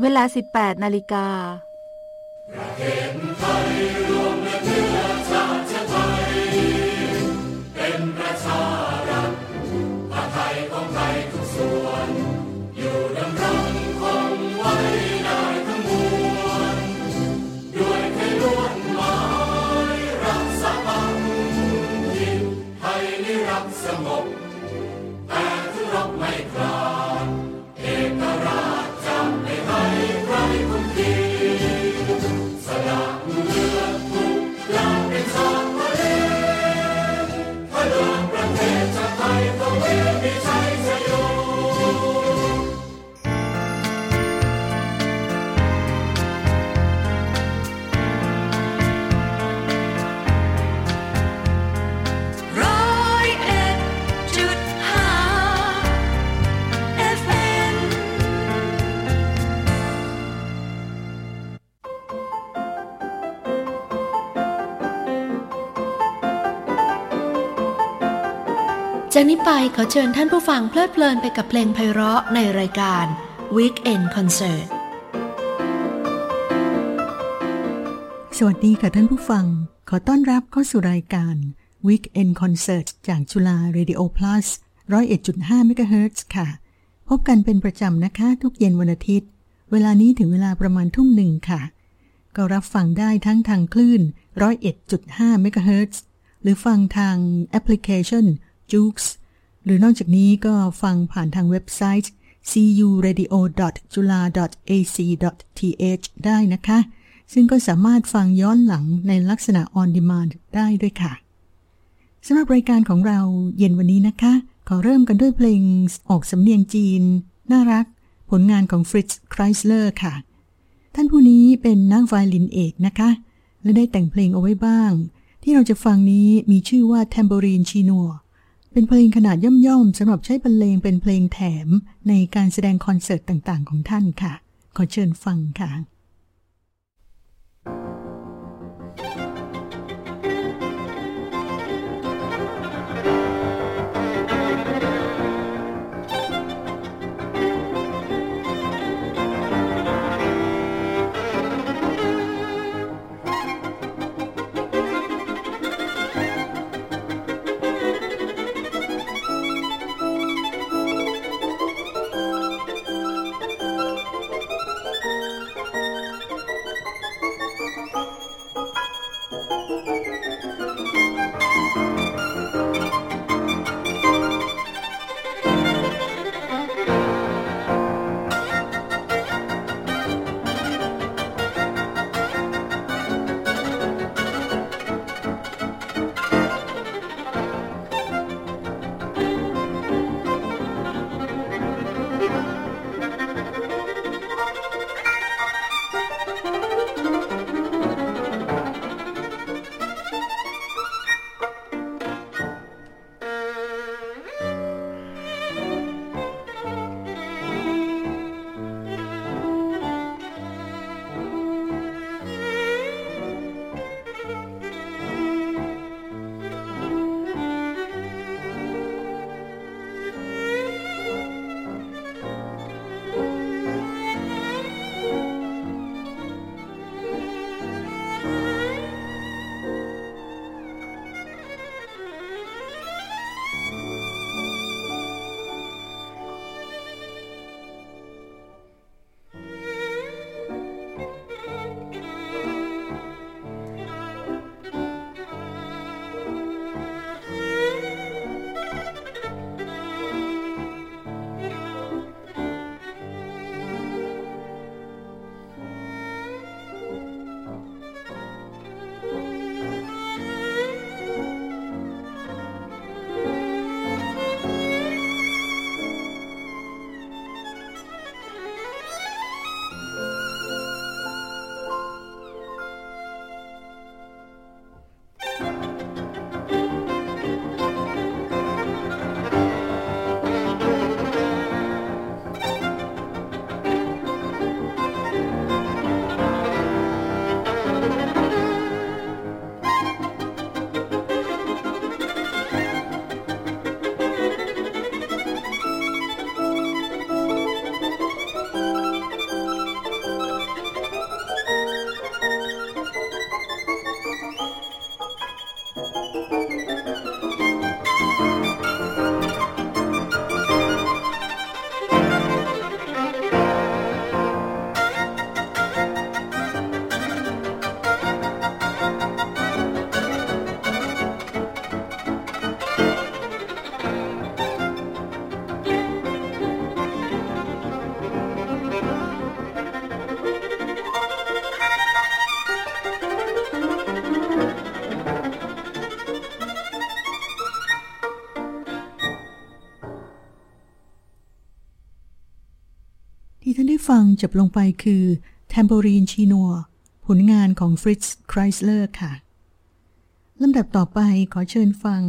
เวลา 18 นาฬิกา จากนี้ไปขอเชิญท่านผู้ฟังเพลิดเพลินไปกับเพลงไพเราะในรายการ Weekend Concert สวัสดีค่ะท่านผู้ฟัง ขอต้อนรับเข้าสู่รายการ Weekend Concert จากจุฬา Radio Plus 101.5 MHz ค่ะ พบกันเป็นประจำนะคะ ทุกเย็นวันอาทิตย์ เวลานี้ถึงเวลาประมาณทุ่มหนึ่งค่ะ ก็รับฟังได้ทั้งทางคลื่น 101.5 MHz หรือฟังทางแอปพลิเคชัน j u k e หรือนอกจากนี้ก็ฟังผ่านทางเว็บไซต์ curadio.jula.ac.th ได้นะคะ ซึ่งก็สามารถฟังย้อนหลังในลักษณะ on demand ได้ด้วยค่ะสำหรับรายการของเราเย็นวันนี้นะคะ ขอเริ่มกันด้วยเพลงออกสำเนียงจีน น่ารัก ผลงานของฟริตซ์ไครสเลอร์ค่ะ ท่านผู้นี้เป็นนักไวลินเอกนะคะ และได้แต่งเพลงเอาไว้บ้าง ที่เราจะฟังนี้มีชื่อว่า Tambourine Chinois เป็นเพลงขนาดย่อมๆสำหรับใช้บรรเลงเป็นเพลงแถมในการแสดงคอนเสิร์ตต่างๆ ของท่านค่ะ ขอเชิญฟังค่ะ ฟังจบลงไปคือ Tambourine Chino ผลงานของ Fritz Kreisler ค่ะ ลำดับต่อไปขอเชิญฟัง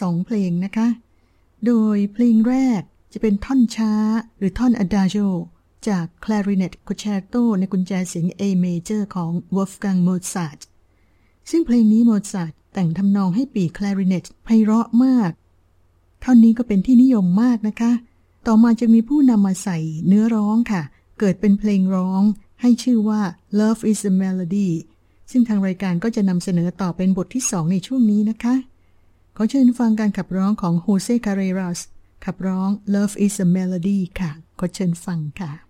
สองเพลงนะคะ โดยเพลงแรกจะเป็นท่อนช้าหรือท่อน Adagio จาก Clarinet Concerto ในกุญแจเสียง A Major ของ Wolfgang Mozart ซึ่งเพลงนี้โมซาร์ทแต่งทำนองให้ปีคลาริเนตไพเราะมาก เท่านี้ก็เป็นที่นิยมมากนะคะ ต่อมาจะมีผู้นำมาใส่เนื้อร้องค่ะ เกิดเป็นเพลงร้อง ให้ชื่อว่า Love is a Melody ซึ่งทางรายการก็จะนำเสนอต่อเป็นบทที่สองในช่วงนี้นะคะ ขอเชิญฟังการขับร้องของโฮเซคาเรรัสขับร้อง Love is a Melody ค่ะ ขอเชิญฟังค่ะ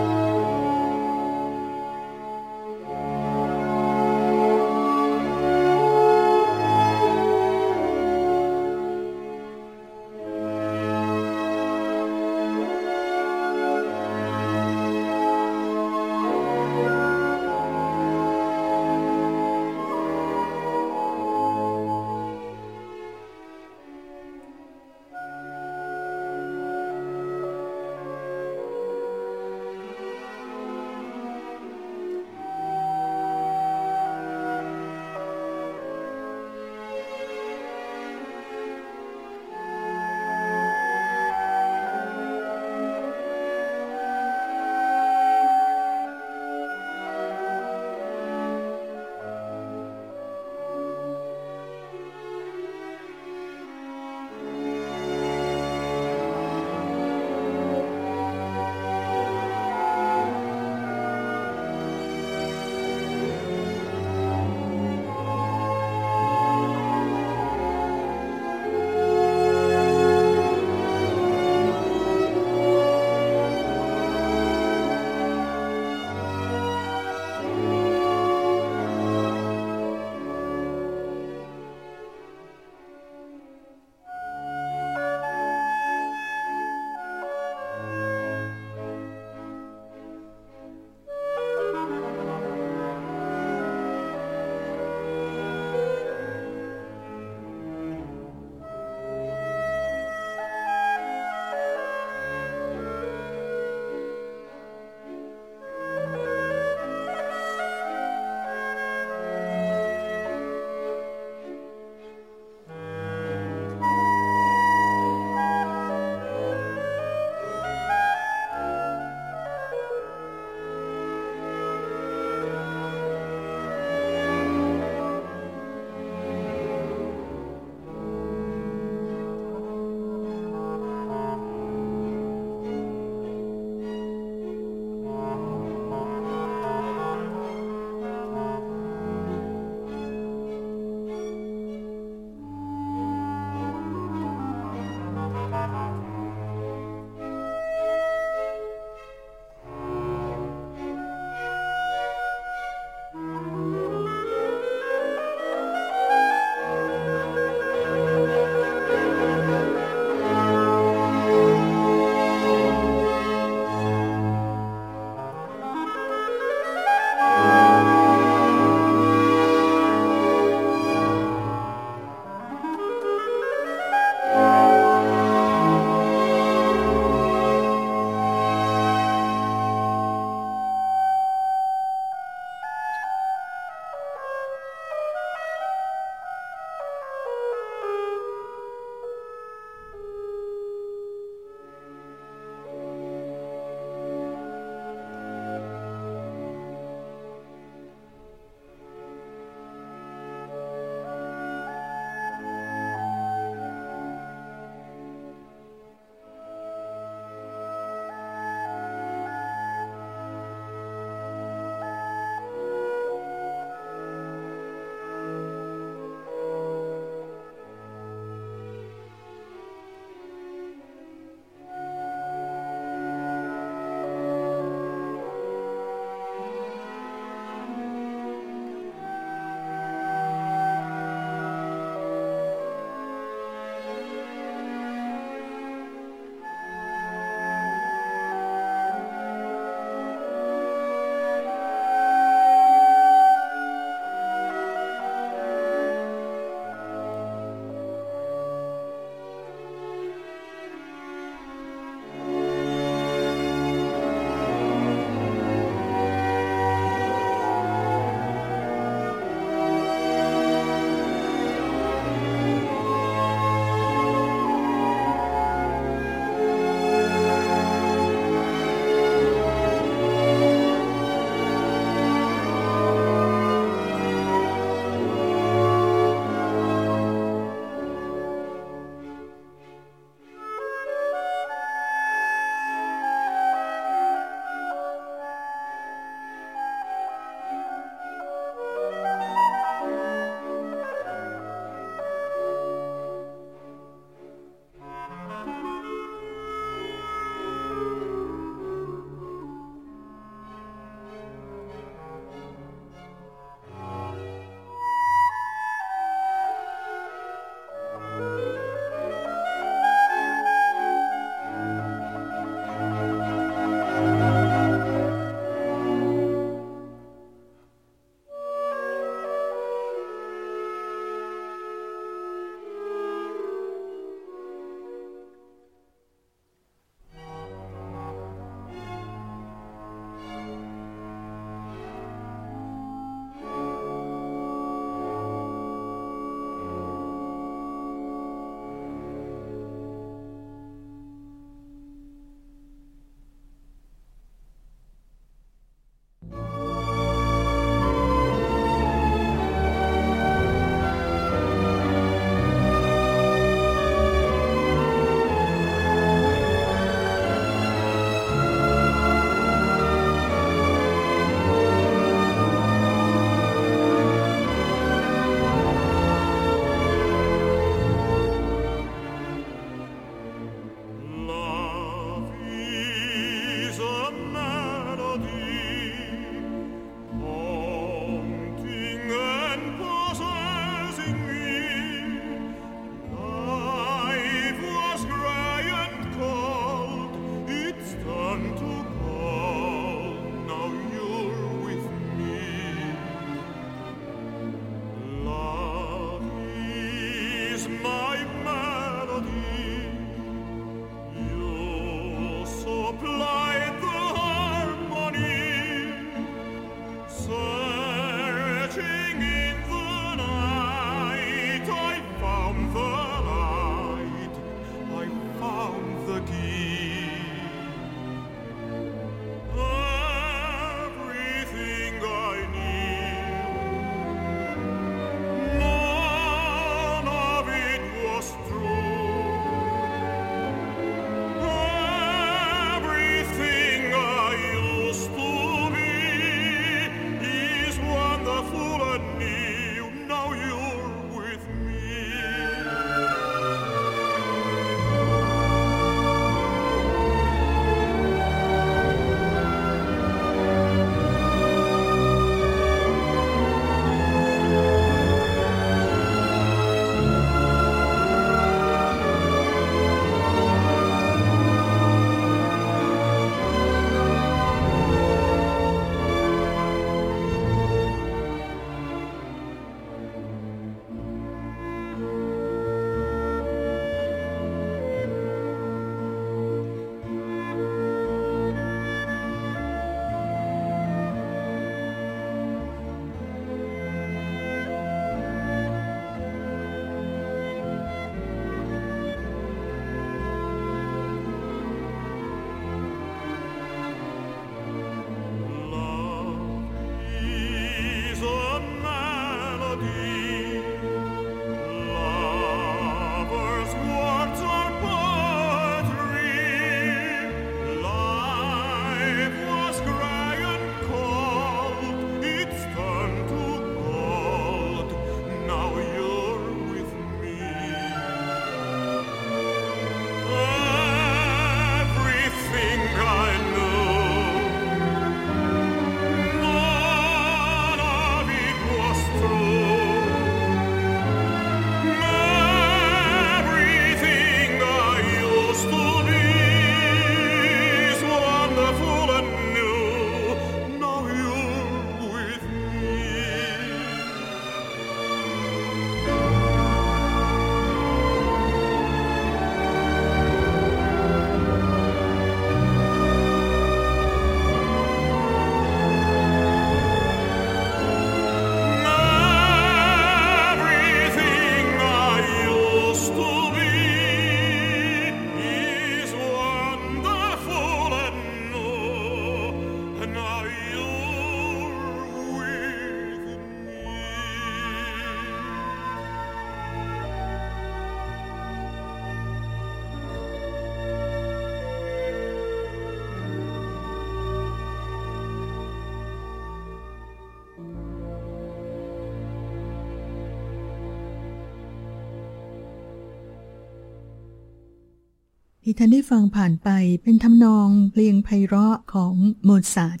ที่ท่านได้ฟังผ่านไปเป็นทำนองเพลงไพเราะของโมซาร์ท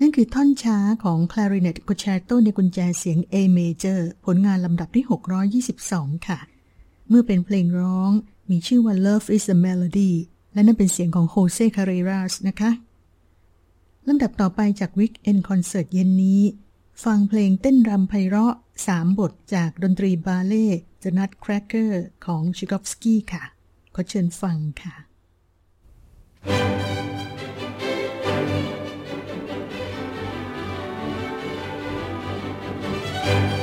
นั่นคือท่อนช้าของ Clarinet Concerto ในกุญแจเสียง A Major ผลงานลำดับที่ 622 ค่ะ เมื่อเป็นเพลงร้องมีชื่อว่า Love is a Melody และนั่นเป็นเสียงของโฮเซ่คาเรราสนะคะลำดับต่อไปจาก Weekend Concert เย็นนี้ ฟังเพลงเต้นรำไพเราะ 3 บทจากดนตรีบาเล่ The Nutcracker ของชิกอฟสกี้ค่ะ อเชิญฟังค่ะ Thank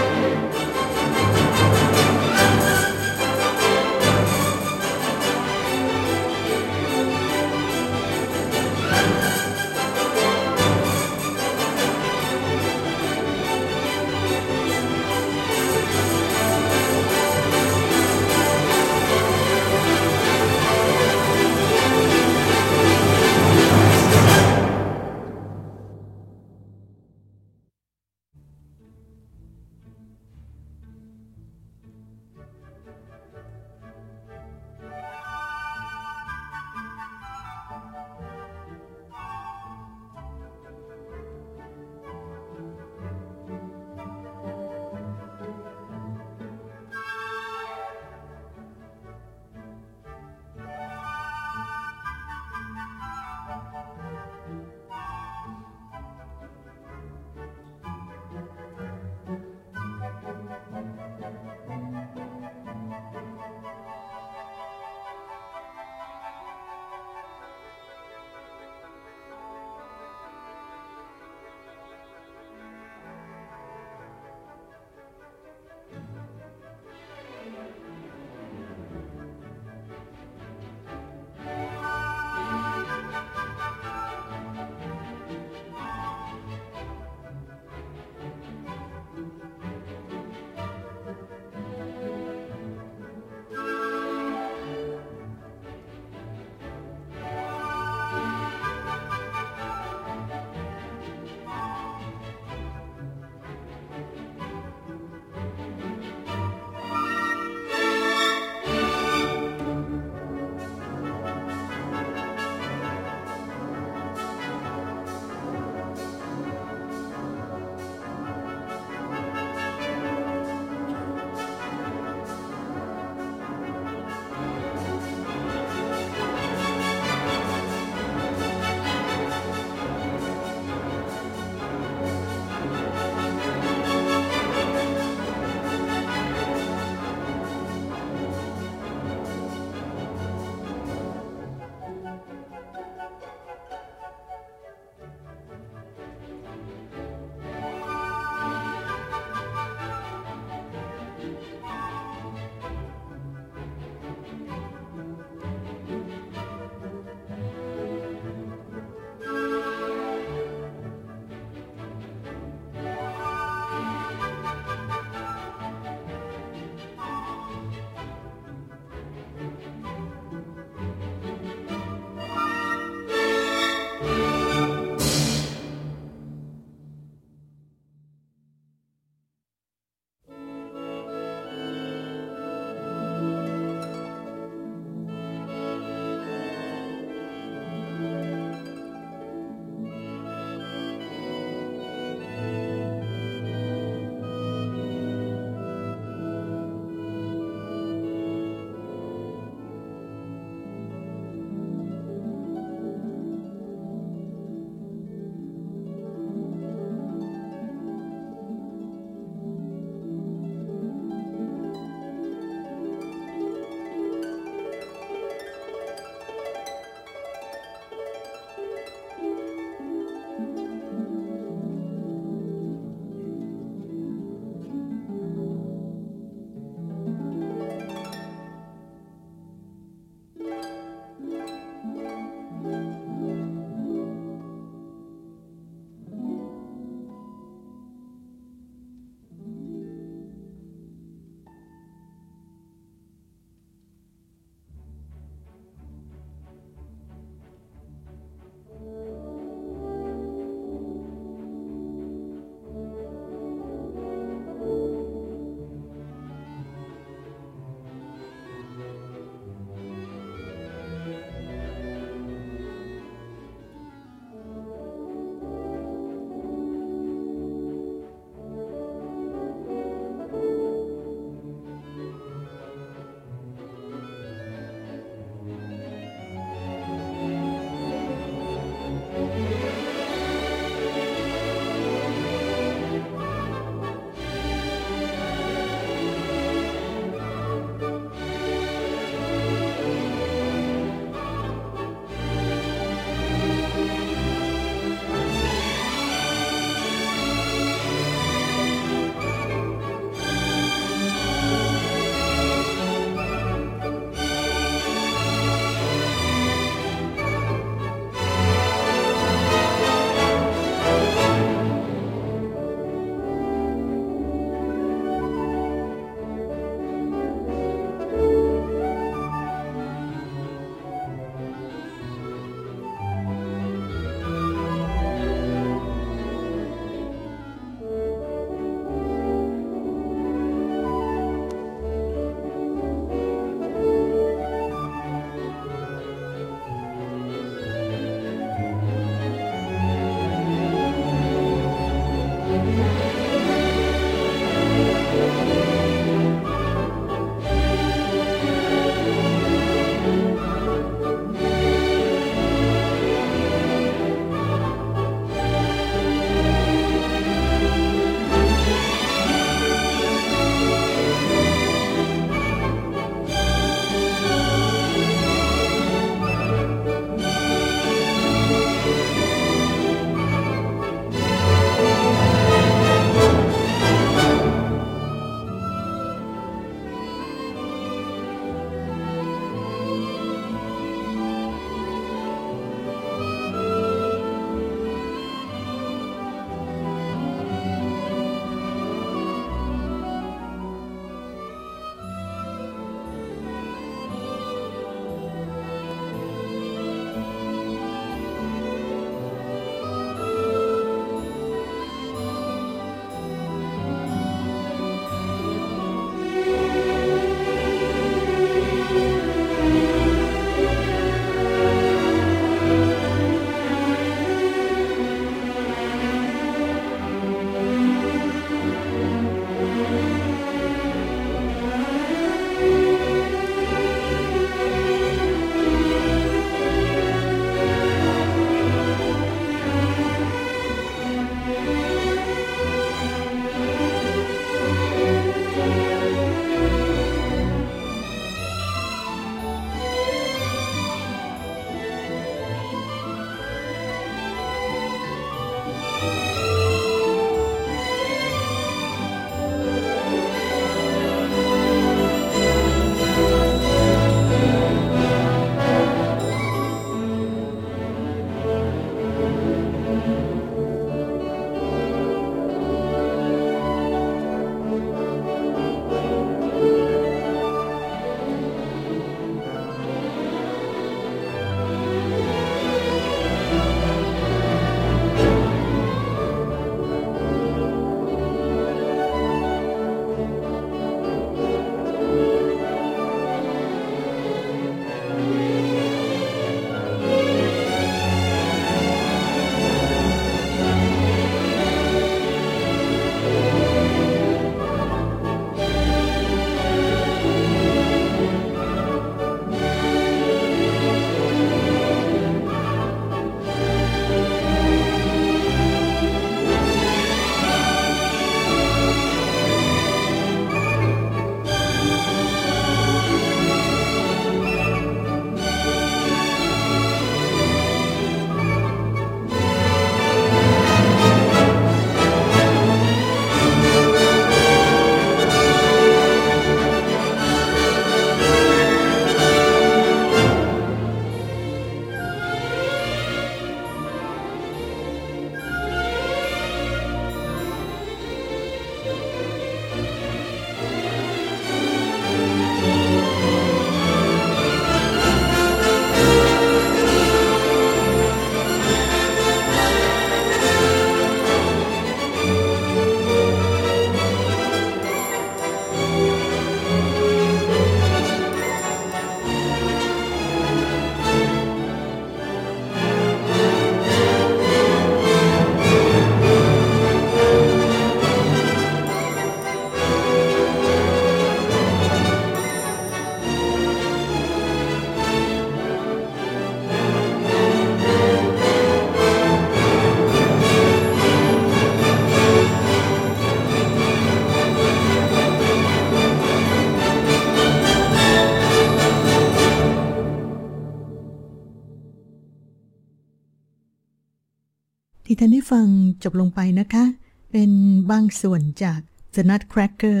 ที่ท่านได้ฟังจบลงไปนะคะ เป็นบางส่วนจาก The Nutcracker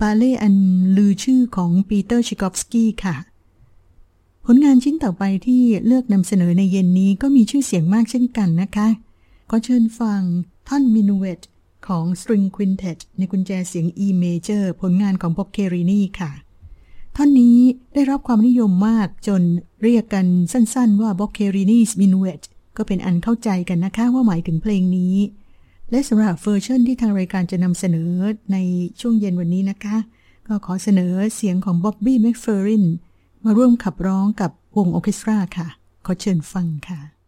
บัลเลต์อันลือชื่อของปีเตอร์ ไชคอฟสกี้ค่ะ ผลงานชิ้นต่อไปที่เลือกนำเสนอในเย็นนี้ก็มีชื่อเสียงมากเช่นกันนะคะก็เชิญฟังท่อน Minuet ของ String Quintet ในกุญแจเสียง E Major ผลงานของบอกเครินีค่ะ ท่อนนี้ได้รับความนิยมมากจนเรียกกันสั้นๆว่า b o c c h e r i n i s Minuet ก็เป็นอันเข้าใจกันนะคะว่าหมายถึงเพลงนี้ และสำหรับเวอร์ชันที่ทางรายการจะนำเสนอในช่วงเย็นวันนี้นะคะ ก็ขอเสนอเสียงของบ๊อบบี้แม็กเฟอร์รินมาร่วมขับร้องกับวงออเคสตราค่ะ ขอเชิญฟังค่ะ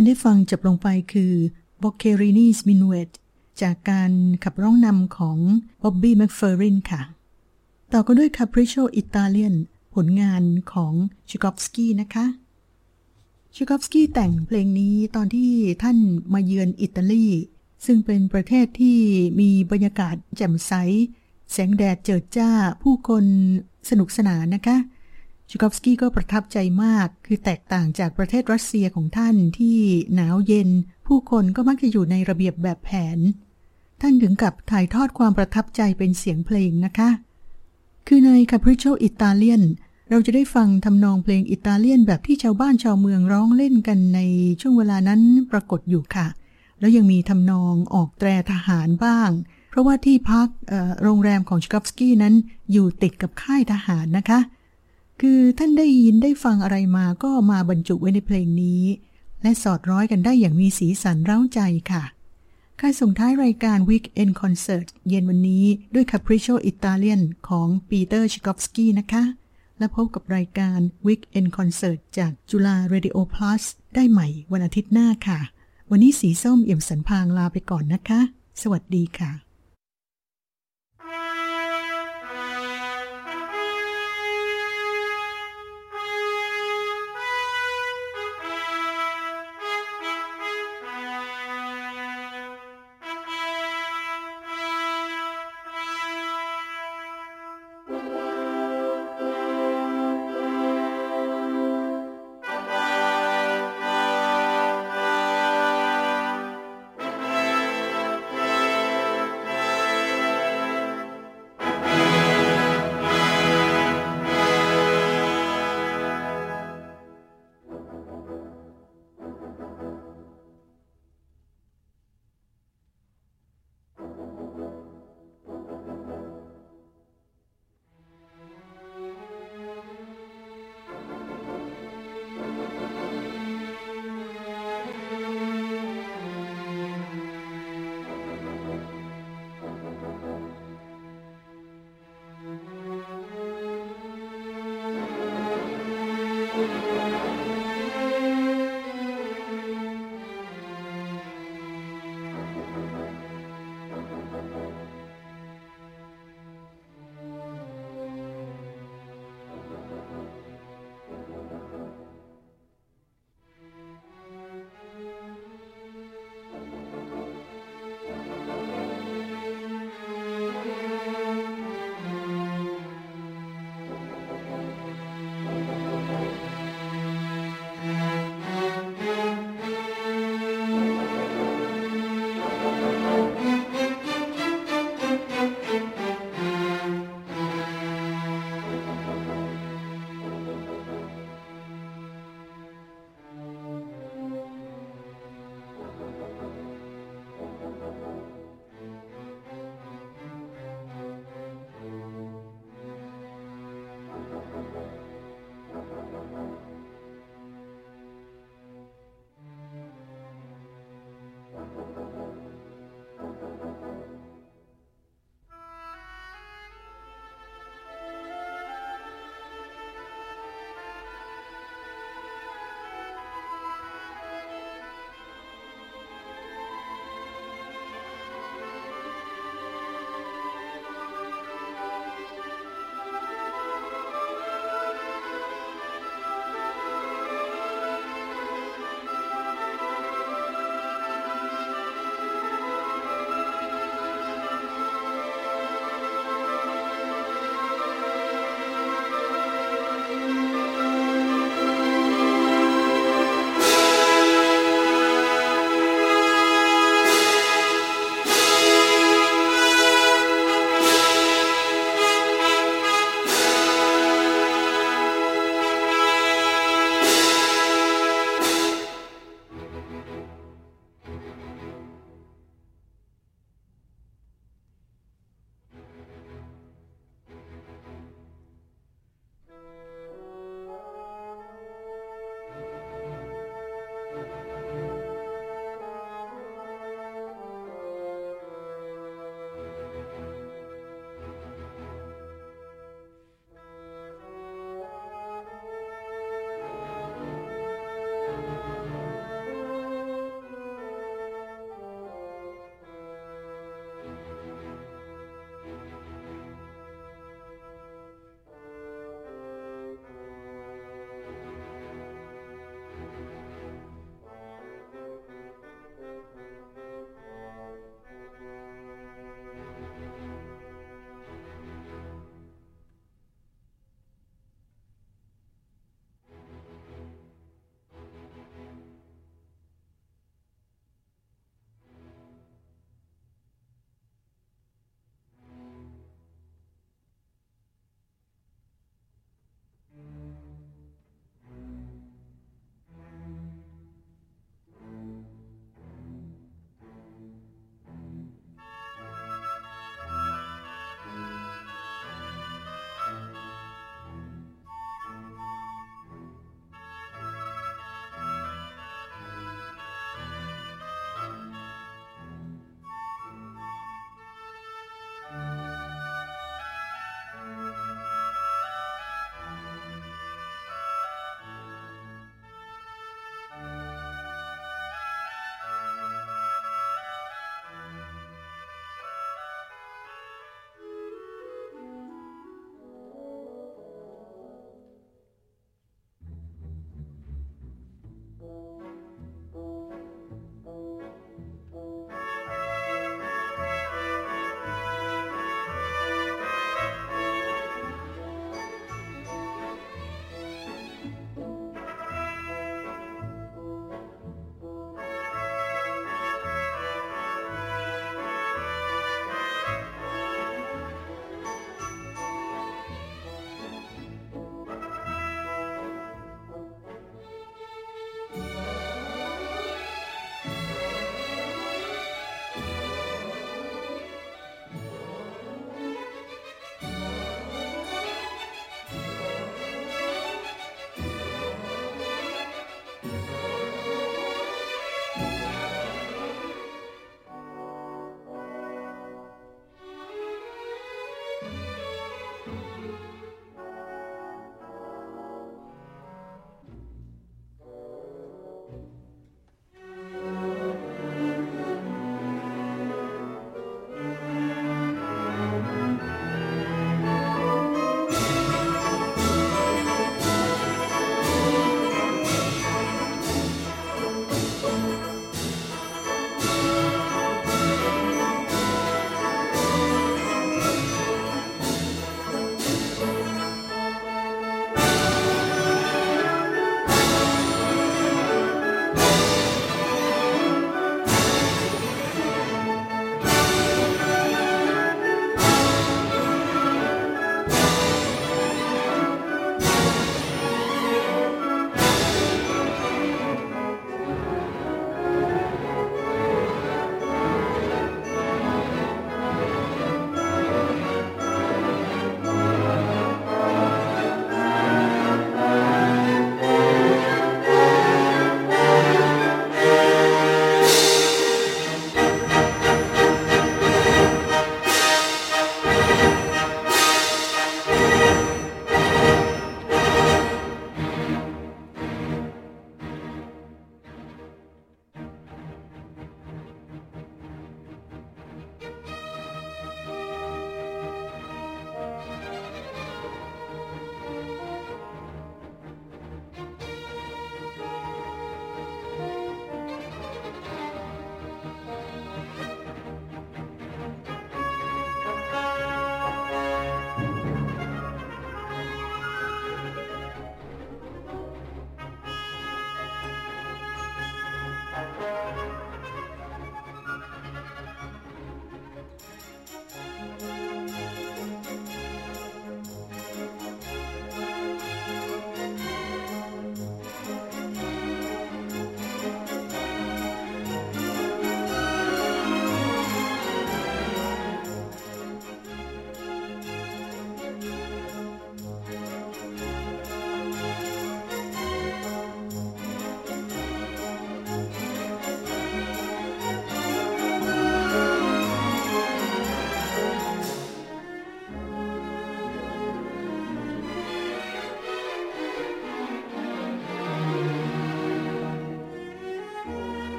านได้ฟังจบลงไปคือ b o c c e r i n i s Minuet จากการขับร้องนำของ Bobby McFerrin ค่ะ ต่อก็ด้วย Capriccio Italian ผลงานของชิกอฟสกี้นะคะชิกอฟสกี้แต่งเพลงนี้ตอนที่ท่านมาเยือนอิตาลี ซึ่งเป็นประเทศที่มีบรรยากาศแจ่มใส แสงแดดเจิดจ้าผู้คนสนุกสนานนะคะ ชิกอฟสกี้ก็ประทับใจมาก คือแตกต่างจากประเทศรัสเซียของท่านที่หนาวเย็น ผู้คนก็มักจะอยู่ในระเบียบแบบแผน ท่านถึงกับถ่ายทอดความประทับใจเป็นเสียงเพลงนะคะ คือใน Capriccio Italian เราจะได้ฟังทำนองเพลงอิตาเลียนแบบที่ชาวบ้านชาวเมืองร้องเล่นกันในช่วงเวลานั้นปรากฏอยู่ค่ะ แล้วยังมีทำนองออกแตรทหารบ้าง เพราะว่าที่พักโรงแรมของชกอฟสกี้นั้นอยู่ติดกับค่ายทหารนะคะ คือท่านได้ยินได้ฟังอะไรมาก็มาบรรจุไว้ในเพลงนี้ และสอดร้อยกันได้อย่างมีสีสันเร้าใจค่ะค่ายส่งท้ายรายการ Weekend Concert เย็นวันนี้ด้วย Capriccio Italian ของปีเตอร์ชิกอฟสกี้นะคะ และพบกับรายการ Weekend Concert จากจุฬา Radio Plus ได้ใหม่วันอาทิตย์หน้าค่ะ วันนี้สีส้มเอี่ยมสันพางลาไปก่อนนะคะ สวัสดีค่ะ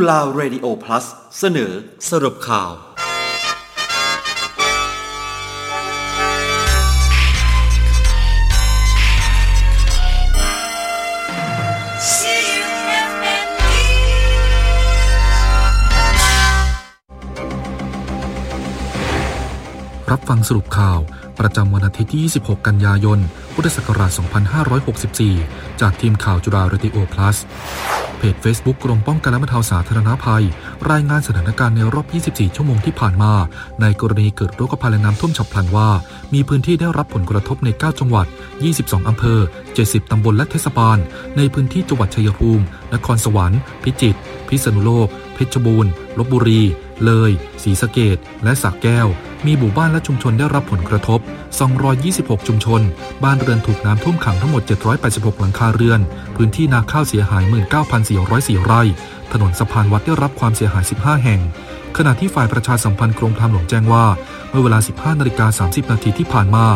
จุฬา Radio Plus เสนอสรุปข่าว รับฟังสรุปข่าว ประจำวันอาทิตย์ที่ 26 กันยายน พุทธศักราช 2564 จากทีมข่าวจุฬา Radio Plus เพจ Facebook กรมป้องกันและบรรเทาสาธารณภัย รายงานสถานการณ์ในรอบ 24 ชั่วโมงที่ผ่านมา ในกรณีเกิดโรคภัยและน้ำท่วมฉับพลันว่า มีพื้นที่ได้รับผลกระทบใน 9 จังหวัด 22 อำเภอ 70 ตำบลและเทศบาล ในพื้นที่จังหวัดชัยภูมิ นครสวรรค์ พิจิตร พิษณุโลก เพชรบูรณ์ ลบบุรี เลย ศรีสะเกดและสระแก้ว มีหมู่บ้านและชุมชนได้รับผลกระทบ 226 ชุมชน บ้านเรือนถูกน้ำท่วมขังทั้งหมด 786 หลังคาเรือน พื้นที่นาข้าวเสียหาย 19,404 ไร่ ถนนสะพานวัดได้รับความเสียหาย 15 แห่ง ขณะที่ฝ่ายประชาสัมพันธ์กรมทางหลวงแจ้งว่า เมื่อเวลา 15 นาฬิกา 30 นาทีที่ผ่านมา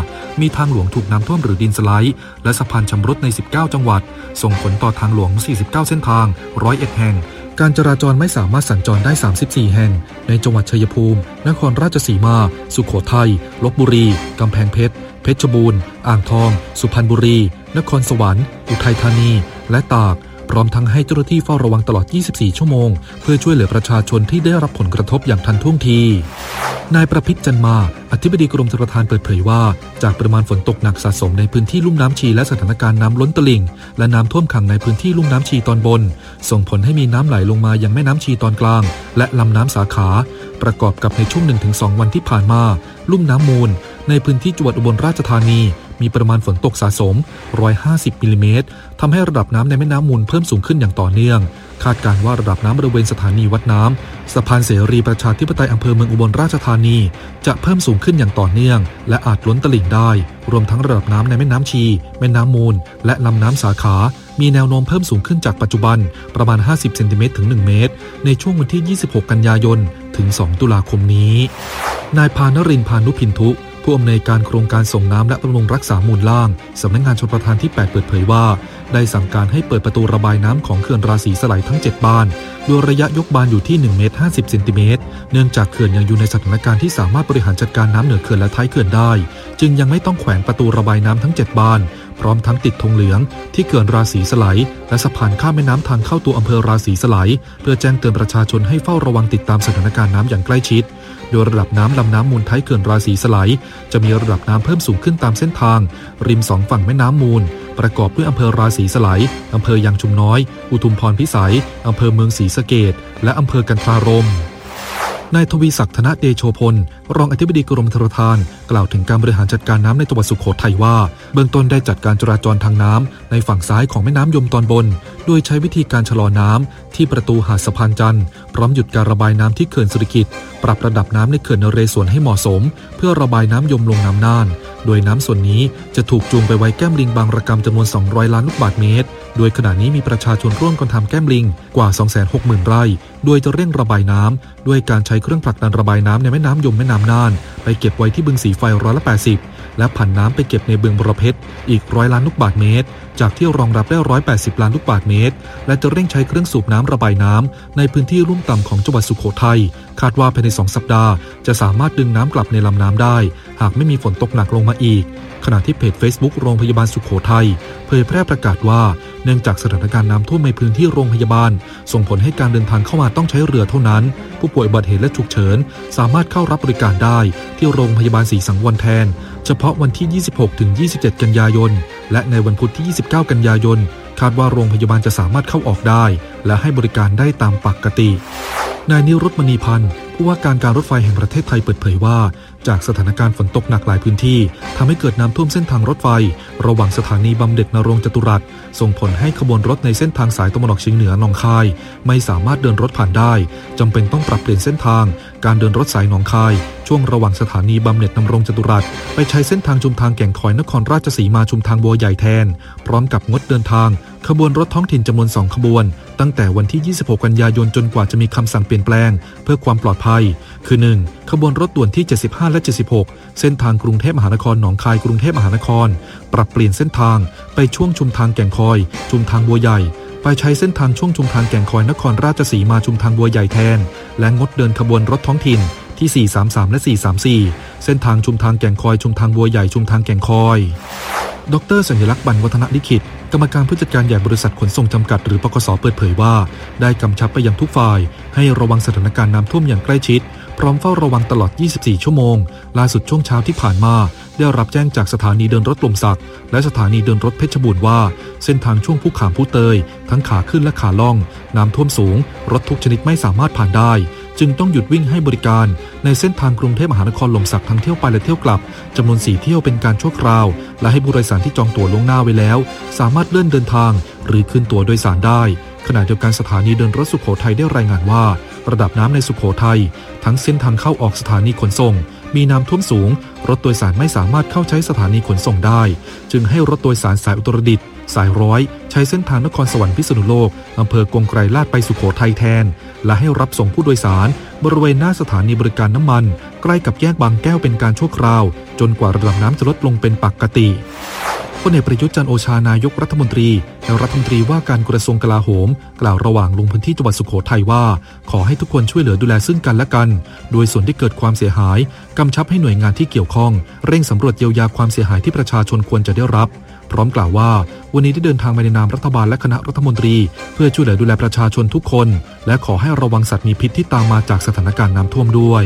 มีทางหลวงถูกน้ำท่วมหรือดินสไลด์และสะพานชำรุดใน 19 จังหวัด ส่งผลต่อทางหลวง 49 เส้นทาง 101 แห่ง การจราจรไม่สามารถสัญจรได้ 34 แห่ง ในจังหวัดชัยภูมิ นครราชสีมา สุขโขทัย ลบบุรี กำแพงเพชร เพชรบูรณ์ อ่างทอง สุพรรณบุรี นครสวรรค์ อุทัยธานี และตาก พร้อมทั้งให้เจ้าหน้าที่เฝ้าระวังตลอด 24 ชั่วโมง เพื่อช่วยเหลือประชาชนที่ได้รับผลกระทบอย่างทันท่วงที นายประพิษจันมา อธิบดีกรมชลประทานเปิดเผยว่า จากปริมาณฝนตกหนักสะสมในพื้นที่ลุ่มน้ำชีและสถานการณ์น้ำล้นตลิ่ง และน้ำท่วมขังในพื้นที่ลุ่มน้ำชีตอนบน ส่งผลให้มีน้ำไหลลงมายังแม่น้ำชีตอนกลาง และลำน้ำสาขา ประกอบกับในช่วง 1-2 วันที่ผ่านมา ลุ่มน้ำมูล ในพื้นที่จังหวัดอุบลราชธานี มีปริมาณฝนตกสะสม 150มิลลิเมตรทำให้ระดับน้ำในแม่น้ำมูลเพิ่มสูงขึ้นอย่างต่อเนื่อง คาดการว่าระดับน้ำบริเวณสถานีวัดน้ำสะพานเสรีประชาธิปไตยอำเภอเมืองอุบลราชธานี จะเพิ่มสูงขึ้นอย่างต่อเนื่อง และอาจล้นตลิ่งได้ รวมทั้งระดับน้ำในแม่น้ำชี แม่น้ำมูล และลำน้ำสาขา มีแนวโน้มเพิ่มสูงขึ้นจากปัจจุบันประมาณ 50เซนติเมตรถึง 1 เมตร ในช่วงวันที่ 26 กันยายน ถึง 2 ตุลาคมนี้ นายพานรินพานุพินทุ ผู้อำนวยการโครงการส่งน้ำและบำรุงรักษามูลล่างสำนักงานชลประทานที่ 8 เปิดเผยว่า ได้สั่งการให้เปิดประตูระบายน้ำของเขื่อนราศีสไลทั้ง 7 บาน โดยระยะยกบานอยู่ที่1เมตร50เซนติเมตรเนื่องจากเขื่อนยังอยู่ในสถานการณ์ที่สามารถบริหารจัดการน้ำเหนือเขื่อนและท้ายเขื่อนได้ จึงยังไม่ต้องแขวนประตูระบายน้ำทั้ง 7 บาน พร้อมทั้งติดธงเหลือง ที่เขื่อนราศีสไลและสะพานข้ามแม่น้ำทางเข้าตัวอำเภอราศีสไลเพื่อแจ้งเตือนประชาชนให้เฝ้าระวังติดตามสถานการณ์น้ำอย่างใกล้ชิด โดยระดับน้ำลำน้ำมูลท้ายเขื่อนราศีสไลจะมีระดับน้ำเพิ่มสูงขึ้นตามเส้นทาง ริมสองฝั่งแม่น้ำมูล ประกอบด้วยอำเภอราศีสไลอำเภอยางชุมน้อย อุทุมพรพิสัยอำเภอเมืองศรีสะเกดและอำเภอกันทรารม นายทวีศักดิ์ธนเดโชพล รองอธิบดีกรมธนาคาน กล่าวถึงการบริหารจัดการน้ำในจังหวัดสุโขทัยว่า เบื้องต้นได้จัดการจราจรทางน้ำในฝั่งซ้ายของแม่น้ำยมตอนบน โดยใช้วิธีการชะลอน้ำที่ประตูหาดสะพานจันทร์พร้อมหยุดการระบายน้ำที่เขื่อนสุริกิตปรับระดับน้ำในเขื่อนนเรศวรให้เหมาะสม เพื่อระบายน้ำยมลงน้ำน่าน โดยน้ำส่วนนี้จะถูกจูงไปไว้แก้มลิงบางระกำจำนวน 200 ล้านลูกบาทเมตร โดยขณะนี้มีประชาชนร่วมกันทำแก้มลิงกว่า 260,000 ไร่ โดยจะเร่งระบายน้ำ ด้วยการใช้เครื่องผลักดันระบายน้ำในแม่น้ำยมแม่น้ำน่าน ไปเก็บไว้ที่บึงสีไฟร้อยละ 80 และผันน้ำไปเก็บในเบืองบรเพชรอีกร้อยล้านลูกบาทเมตร จากที่รองรับได้ 180 ล้านลูกบาทเมตร และจะเร่งใช้เครื่องสูบน้ำระบายน้ำในพื้นที่ลุ่มต่ำของจังหวัดสุโขทัยคาดว่าภายใน 2 สัปดาห์ จะสามารถดึงน้ำกลับในลำน้ำได้ หากไม่มีฝนตกหนักลงมาอีก ขณะที่เพจ Facebook โรงพยาบาลสุโขทัยเผยแพร่ประกาศว่า เนื่องจากสถานการณ์น้ำท่วมในพื้นที่โรงพยาบาล ส่งผลให้การเดินทางเข้ามาต้องใช้เรือเท่านั้น ผู้ป่วยบัติเหตุและฉุกเฉิน สามารถเข้ารับบริการได้ ที่โรงพยาบาลศรีสังวรแทน เฉพาะวันที่ 26ถึง27 กันยายน และในวันพุธที่ 29 กันยายน คาดว่าโรงพยาบาลจะสามารถเข้าออกได้ และให้บริการได้ตามปกตินายนิรุตมณีพันธ์ผู้ว่าการการรถไฟแห่งประเทศไทยเปิดเผยว่า จากสถานการณ์ฝนตกหนักหลายพื้นที่ทำให้เกิดน้ำท่วมเส้นทางรถไฟ ระหว่างสถานีบำเหน็จนรงจตุรัส ส่งผลให้ขบวนรถในเส้นทางสายตะวันออกเฉียงเหนือหนองคาย ไม่สามารถเดินรถผ่านได้จำเป็นต้องปรับเปลี่ยนเส้นทาง การเดินรถสายหนองคาย ช่วงระหว่างสถานีบำเหน็จนำรงจตุรัส ไปใช้เส้นทางชุมทางแก่งคอยนครราชสีมาชุมทางบัวใหญ่แทน พร้อมกับงดเดินทาง ขบวนรถท้องถิ่นจำนวน 2 ขบวน ตั้งแต่วันที่ 26 กันยายนจนกว่าจะมีคำสั่งเปลี่ยนแปลง เพื่อความปลอดภัย คือ 1. ขบวนรถด่วนที่ 75 และ 76 เส้นทางกรุงเทพมหานครหนองคายกรุงเทพมหานคร ปรับเปลี่ยนเส้นทาง ไปช่วงชุมทางแก่งคอย ชุมทางบัวใหญ่ไปใช้เส้นทางช่วงชุมทางแก่งคอยนครราชสีมาชุมทางบัวใหญ่แทน และงดเดินขบวนรถท้องถิ่น ที่ 433 และ 434 เส้นทางชุมทางแก่งคอยชุมทางบัวใหญ่ชุมทางแก่งคอย ดรสัญลักษณ์บรรวัฒนลิขิต กรรมการผู้จัดการใหญ่บริษัทขนส่งจำกัดหรือปกสเปิดเผยว่า ได้กำชับไปยังทุกฝ่าย ให้ระวังสถานการณ์น้ำท่วมอย่างใกล้ชิด พร้อมเฝ้าระวังตลอด 24 ชั่วโมง ล่าสุดช่วงเช้าที่ผ่านมาได้รับแจ้งจากสถานีเดินรถลมสักและสถานีเดินรถเพชรบูรณ์ว่า เส้นทางช่วงผู้ขามผู้เตย ทั้งขาขึ้นและขาล่อง น้ำท่วมสูง รถทุกชนิดไม่สามารถผ่านได้ จึงต้องหยุดวิ่งให้บริการ ในเส้นทางกรุงเทพมหานครลมสักทั้งเที่ยวไปและเที่ยวกลับจำนวนสี่เที่ยวเป็นการชั่วคราว และให้ผู้โดยสารที่จองตั๋วล่วงหน้าไว้แล้ว สามารถเลื่อนเดินทาง หรือขึ้นตั๋วโดยสารได้ ขณะเดียวกันสถานีเดินรถสุขโขทัยได้รายงานว่า ระดับน้ำในสุขโขทัยทั้งเส้นทางเข้าออกสถานีขนส่ง มีน้ำท่วมสูง รถโดยสารไม่สามารถเข้าใช้สถานีขนส่งได้ จึงให้รถโดยสารสายอุตรดิตถ์สายร้อย ใช้เส้นทางนครสวรรค์พิษณุโลกอำเภอกงไกรลาดไปสุขโขทัยแทน และให้รับส่งผู้โดยสาร บริเวณหน้าสถานีบริการน้ำมัน ใกล้กับแยกบางแก้วเป็นการชั่วคราว จนกว่าระดับน้ำจะลดลงเป็นปกติพลเอกประยุทธ์จันโอชานายกรัฐมนตรีและรัฐมนตรีว่าการกระทรวงกลาโหม กล่าวระหว่างลงพื้นที่จังหวัดสุโขทัยว่า ขอให้ทุกคนช่วยเหลือดูแลซึ่งกันและกัน โดยส่วนที่เกิดความเสียหาย กำชับให้หน่วยงานที่เกี่ยวข้อง เร่งสำรวจเยียวยาความเสียหายที่ประชาชนควรจะได้รับ พร้อมกล่าวว่า วันนี้ได้เดินทางมาในนามรัฐบาลและคณะรัฐมนตรี เพื่อช่วยเหลือดูแลประชาชนทุกคน และขอให้ระวังสัตว์มีพิษที่ตามมาจากสถานการณ์น้ำท่วมด้วย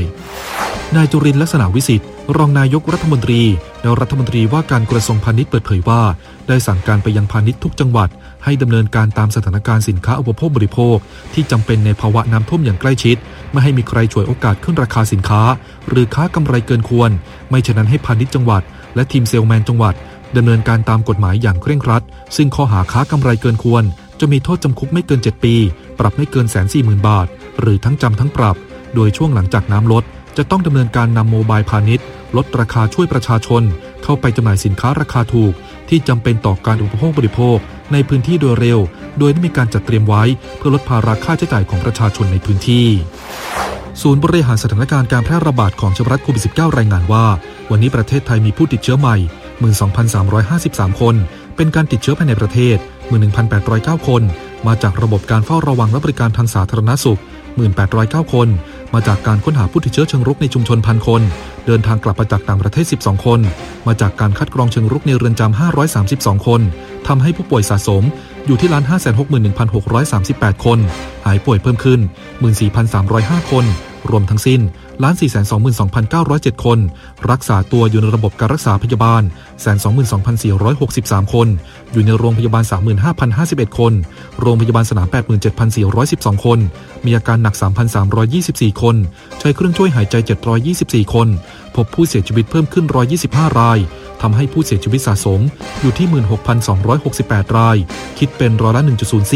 นายจุรินลักษณะวิสิทธิ์รองนายกรัฐมนตรีและรัฐมนตรีว่าการกระทรวงพาณิชย์เปิดเผยว่า ได้สั่งการไปยังพาณิชย์ทุกจังหวัด ให้ดำเนินการตามสถานการณ์สินค้าอุปโภคบริโภค ที่จำเป็นในภาวะน้ำท่วมอย่างใกล้ชิด ไม่ให้มีใครฉวยโอกาสขึ้นราคาสินค้า หรือค้ากำไรเกินควร ไม่ฉะนั้นให้พาณิชย์จังหวัด และทีมเซลแมนจังหวัด ดำเนินการตามกฎหมายอย่างเคร่งครัด ซึ่งข้อหาค้ากำไรเกินควร จะมีโทษจำคุกไม่เกิน 7 ปี ปรับไม่เกินแสนสี่หมื่นบาท หรือทั้งจำทั้งปรับ โดยช่วงหลังจากน้ำลด จะต้องดำเนินการนำโมบายพาณิชย์ ลดราคาช่วยประชาชน เข้าไปจำหน่ายสินค้าราคาถูก ที่จำเป็นต่อการอุปโภคบริโภค ในพื้นที่โดยเร็ว โดยได้มีการจัดเตรียมไว้ เพื่อลดภาระค่าใช้จ่ายของประชาชนในพื้นที่ศูนย์บริหารสถานการณ์การแพร่ระบาดของเชื้อไวรัสโควิด -19 รายงานว่า วันนี้ประเทศไทยมีผู้ติดเชื้อใหม่ 12,353 คน เป็นการติดเชื้อภายในประเทศ 11,809 คน มาจากระบบการเฝ้าระวังและบริการทางสาธารณสุข 1,809 คน มาจากการค้นหาผู้ติดเชื้อเชิงรุกในชุมชนพันคน เดินทางกลับมาจากต่างประเทศ 12 คน มาจากการคัดกรองเชิงรุกในเรือนจำ 532 คน ทำให้ผู้ป่วยสะสมอยู่ที่ล้าน561,638 คน หายป่วยเพิ่มขึ้น 14,305 คน รวมทั้งสิ้น ล้าน422,907 คน รักษาตัวอยู่ในระบบการรักษาพยาบาล 122,463 คน อยู่ในโรงพยาบาล 35,051 คน โรงพยาบาลสนาม 87,412 คน มีอาการหนัก 3,324 คน ใช้เครื่องช่วยหายใจ 724 คน พบผู้เสียชีวิตเพิ่มขึ้น 125 รายทำให้ผู้เสียชีวิตสะสมอยู่ที่ 16,268 ราย คิดเป็นร้อยละ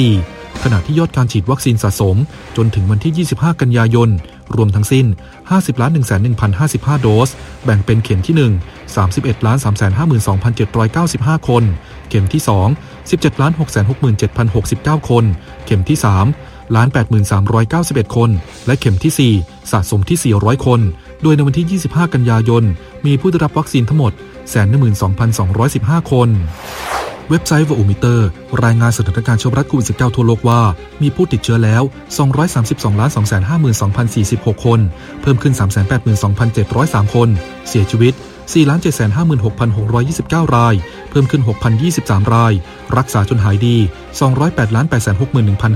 1.04ขณะที่ยอดการฉีดวัคซีนสะสม จนถึงวันที่ 25 กันยายน รวมทั้งสิ้น 50ล้าน1,1,055 โดส แบ่งเป็นเข็มที่ 1 31ล้าน352,795 คน เข็มที่ 2 17ล้าน667,069 คน เข็มที่ 3 ล้าน83,391 คน และเข็มที่ 4 สะสมที่ 400 คน โดยในวันที่ 25 กันยายน มีผู้ได้รับวัคซีนทั้งหมด 112,215 คน เว็บไซต์วอมิเตอร์รายงานสถานการณ์เชื้อไวรัสโควิด -19 ทั่วโลกว่า มีผู้ติดเชื้อแล้ว 232ล้าน252,046 คน เพิ่มขึ้น 382,703 คน เสียชีวิต 4 756,629 ราย เพิ่มขึ้น 6,023 ราย รักษาจนหายดี 208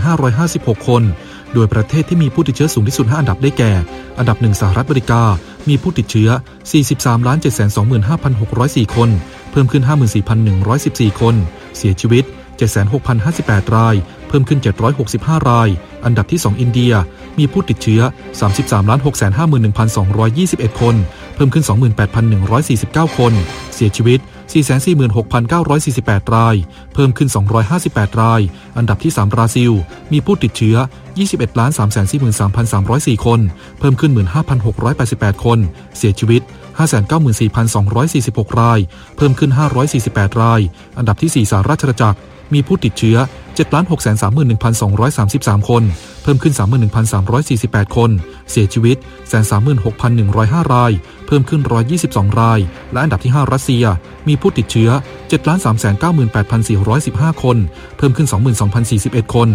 861,556 คน โดยประเทศที่มีผู้ติดเชื้อสูงที่สุด 5 อันดับได้แก่ อันดับ 1 สหรัฐอเมริกา มีผู้ติดเชื้อ 43 725,604 คน เพิ่มขึ้น 54,114 คน เสียชีวิต 76,058 ราย เพิ่มขึ้น 765 ราย อันดับที่ 2 อินเดีย มีผู้ติดเชื้อ 33 651,221 คน เพิ่มขึ้น 28,149 คน เสียชีวิต 446,948 ราย เพิ่มขึ้น 258 ราย อันดับที่ 3 บราซิล มีผู้ติดเชื้อ 21 343,304 คน เพิ่มขึ้น 15,688 คน เสียชีวิต 594,246 ราย เพิ่มขึ้น 548 ราย อันดับที่ 4 สหราชอาณาจักร มีผู้ติดเชื้อ 7 631,233 คน เพิ่มขึ้น 31,348 คน เสียชีวิต 136,105 ราย เพิ่มขึ้น 122 ราย และอันดับที่ 5 รัสเซีย มีผู้ติดเชื้อ 7,398,415 คน เพิ่มขึ้น 22,041 คน